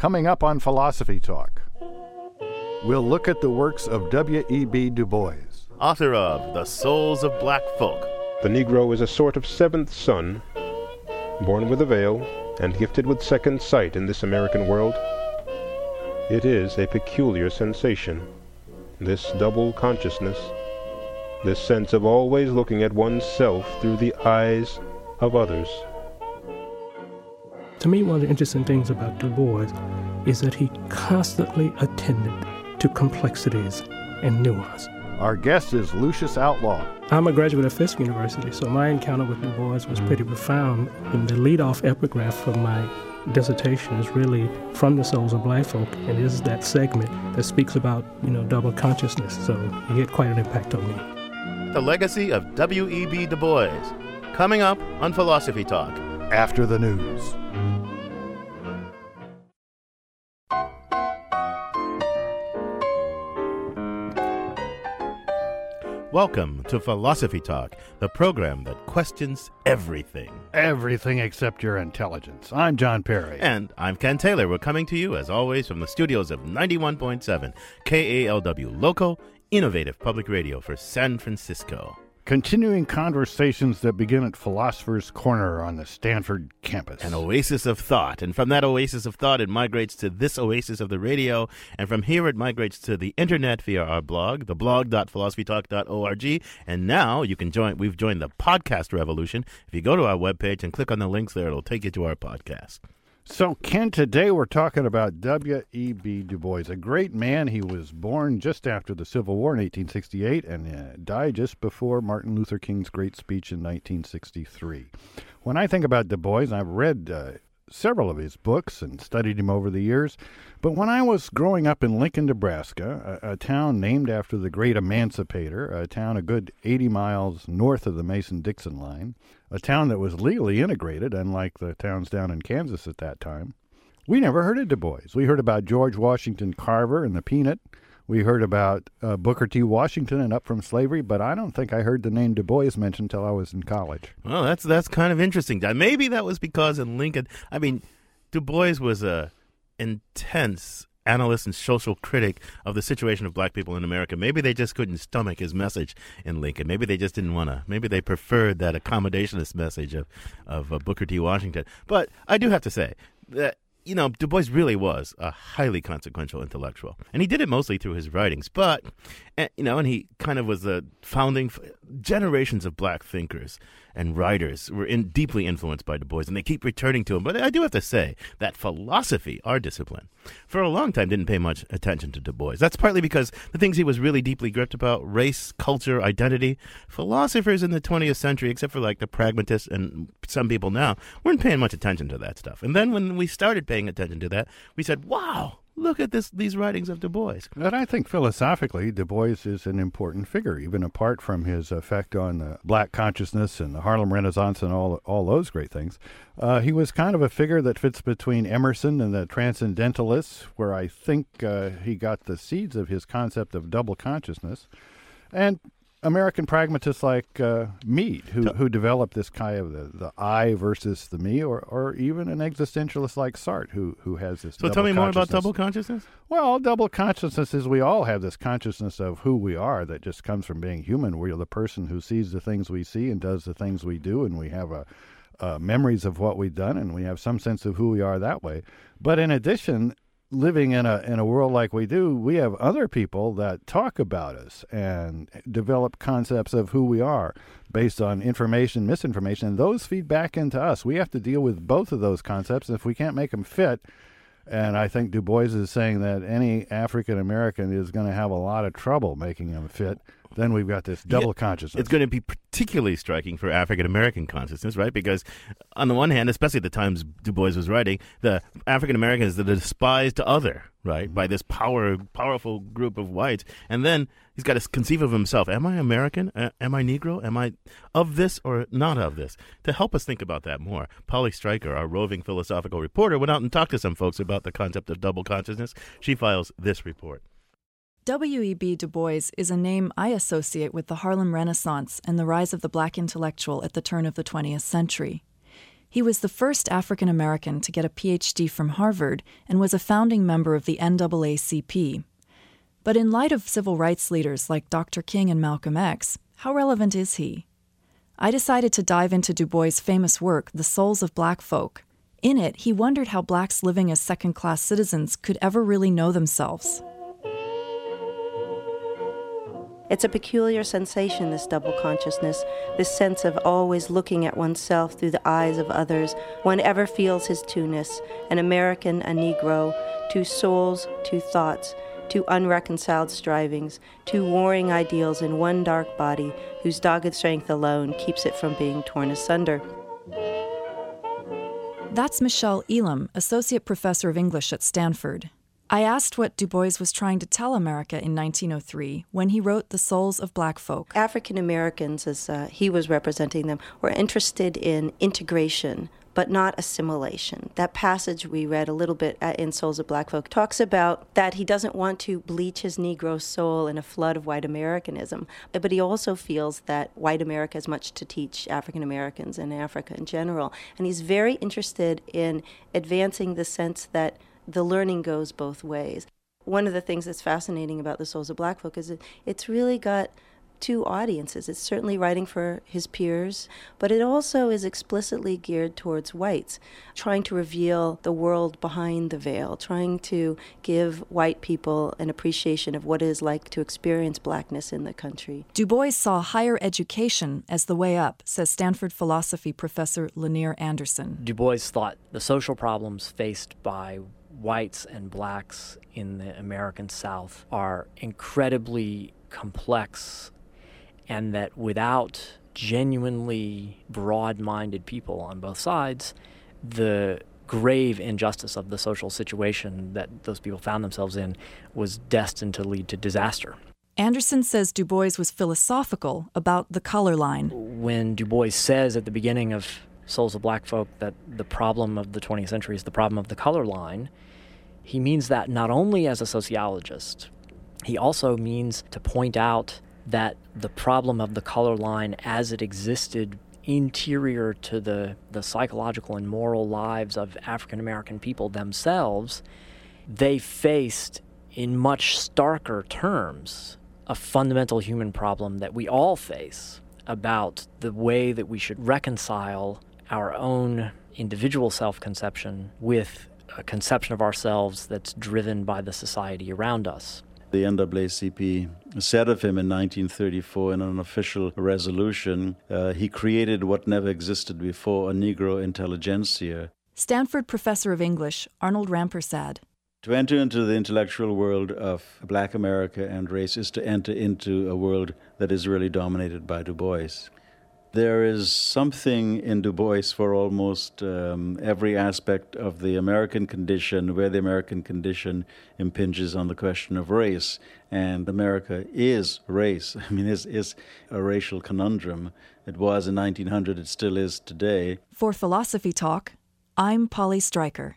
Coming up on Philosophy Talk, we'll look at the works of W.E.B. Du Bois, author of The Souls of Black Folk. The Negro is a sort of seventh son, born with a veil and gifted with second sight in this American world. It is a peculiar sensation, this double consciousness, this sense of always looking at oneself through the eyes of others. To me, one of the interesting things about Du Bois is that he constantly attended to complexities and nuance. Our guest is Lucius Outlaw. I'm a graduate of Fisk University, so my encounter with Du Bois was pretty profound. And the lead-off epigraph for my dissertation is really from the souls of black folk, and it is that segment that speaks about, you know, double consciousness. So it had quite an impact on me. The legacy of W.E.B. Du Bois, coming up on Philosophy Talk. After the news. Welcome to Philosophy Talk, the program that questions everything. Everything except your intelligence. I'm John Perry. And I'm Ken Taylor. We're coming to you, as always, from the studios of 91.7 KALW Local, innovative public radio for San Francisco continuing conversations that begin at Philosopher's Corner on the Stanford campus. An oasis of thought. And from that oasis of thought, it migrates to this oasis of the radio. And from here, it migrates to the internet via our blog, theblog.philosophytalk.org. And now you can join, we've joined the podcast revolution. If you go to our webpage and click on the links there, it'll take you to our podcast. So, Ken, today we're talking about W.E.B. Du Bois, a great man. He was born just after the Civil War in 1868 and uh, died just before Martin Luther King's great speech in 1963. When I think about Du Bois, I've read uh, several of his books and studied him over the years. But when I was growing up in Lincoln, Nebraska, a, a, town named after the great emancipator, a town a good 80 miles north of the Mason Dixon line, a town that was legally integrated, unlike the towns down in Kansas at that time. We never heard of Du Bois. We heard about George Washington Carver and the peanut. We heard about uh, Booker T. Washington and Up from Slavery, but I don't think I heard the name Du Bois mentioned until I was in college. Well, that's that's kind of interesting. Maybe that was because in Lincoln, I mean, Du Bois was a intense analyst and social critic of the situation of black people in America. Maybe they just couldn't stomach his message in Lincoln. Maybe they just didn't want to. Maybe they preferred that accommodationist message of of uh, Booker T. Washington. But I do have to say that you know, Du Bois really was a highly consequential intellectual, and he did it mostly through his writings. But, eh, you know, and he kind of was the founding generations of black thinkers and writers were in, deeply influenced by Du Bois, and they keep returning to him. But I do have to say that philosophy, our discipline, for a long time didn't pay much attention to Du Bois. That's partly because the things he was really deeply gripped about race, culture, identity philosophers in the 20th century, except for like the pragmatists and some people now, weren't paying much attention to that stuff. And then when we started paying attention to that, we said, wow, look at this these writings of Du Bois. But I think philosophically, Du Bois is an important figure, even apart from his effect on the black consciousness and the Harlem Renaissance and all all those great things. Uh, he was kind of a figure that fits between Emerson and the Transcendentalists, where I think uh, he got the seeds of his concept of double consciousness. And American pragmatists like uh, Mead, who who developed this kind of the, the I versus the me, or or even an existentialist like Sartre, who who has this. So tell me more about double consciousness. Well, double consciousness is we all have this consciousness of who we are that just comes from being human. We're the person who sees the things we see and does the things we do, and we have a uh, memories of what we've done, and we have some sense of who we are that way. But in addition, living in a in a world like we do, we have other people that talk about us and develop concepts of who we are based on information, misinformation, and those feed back into us. We have to deal with both of those concepts. If we can't make them fit, and I think Du Bois is saying that any African American is going to have a lot of trouble making them fit then we've got this double yeah, consciousness. It's going to be particularly striking for African American consciousness, right? Because on the one hand, especially at the times Du Bois was writing, the African American is the despised other, right, mm-hmm. by this power powerful group of whites, and then he's got to conceive of himself: Am I American? am I Negro? Am I of this or not of this? To help us think about that more, Polly Stryker, our roving philosophical reporter, went out and talked to some folks about the concept of double consciousness. She files this report. W.E.B. Du Bois is a name I associate with the Harlem Renaissance and the rise of the black intellectual at the turn of the 20th century. He was the first African American to get a PhD from Harvard and was a founding member of the NAACP. But in light of civil rights leaders like Dr. King and Malcolm X, how relevant is he? I decided to dive into Du Bois' famous work, The Souls of Black Folk. In it, he wondered how blacks living as second class citizens could ever really know themselves. It's a peculiar sensation, this double consciousness, this sense of always looking at oneself through the eyes of others. One ever feels his two-ness, an American, a Negro, two souls, two thoughts, two unreconciled strivings, two warring ideals in one dark body whose dogged strength alone keeps it from being torn asunder. That's Michele Elam, Associate Professor of English at Stanford. I asked what Du Bois was trying to tell America in 1903 when he wrote The Souls of Black Folk. African Americans, as uh, he was representing them, were interested in integration, but not assimilation. That passage we read a little bit in Souls of Black Folk talks about that he doesn't want to bleach his Negro soul in a flood of white Americanism, but he also feels that white America has much to teach African Americans and Africa in general. And he's very interested in advancing the sense that the learning goes both ways. One of the things that's fascinating about the Souls of Black Folk is it's really got two audiences. It's certainly writing for his peers, but it also is explicitly geared towards whites, trying to reveal the world behind the veil, trying to give white people an appreciation of what it is like to experience blackness in the country. Du Bois saw higher education as the way up, says Stanford philosophy professor Lanier Anderson. Du Bois thought the social problems faced by whites and blacks in the American South are incredibly complex, and that without genuinely broad minded people on both sides, the grave injustice of the social situation that those people found themselves in was destined to lead to disaster. Anderson says Du Bois was philosophical about the color line. When Du Bois says at the beginning of Souls of Black Folk that the problem of the 20th century is the problem of the color line, he means that not only as a sociologist, he also means to point out that the problem of the color line as it existed interior to the, the psychological and moral lives of African American people themselves, they faced in much starker terms a fundamental human problem that we all face about the way that we should reconcile our own individual self conception with a conception of ourselves that's driven by the society around us. The NAACP said of him in 1934 in an official resolution uh, he created what never existed before a Negro intelligentsia. Stanford professor of English Arnold Rampersad. To enter into the intellectual world of black America and race is to enter into a world that is really dominated by Du Bois. There is something in Du Bois for almost um, every aspect of the American condition where the American condition impinges on the question of race. And America is race. I mean, it's, it's a racial conundrum. It was in 1900, it still is today. For Philosophy Talk, I'm Polly Stryker.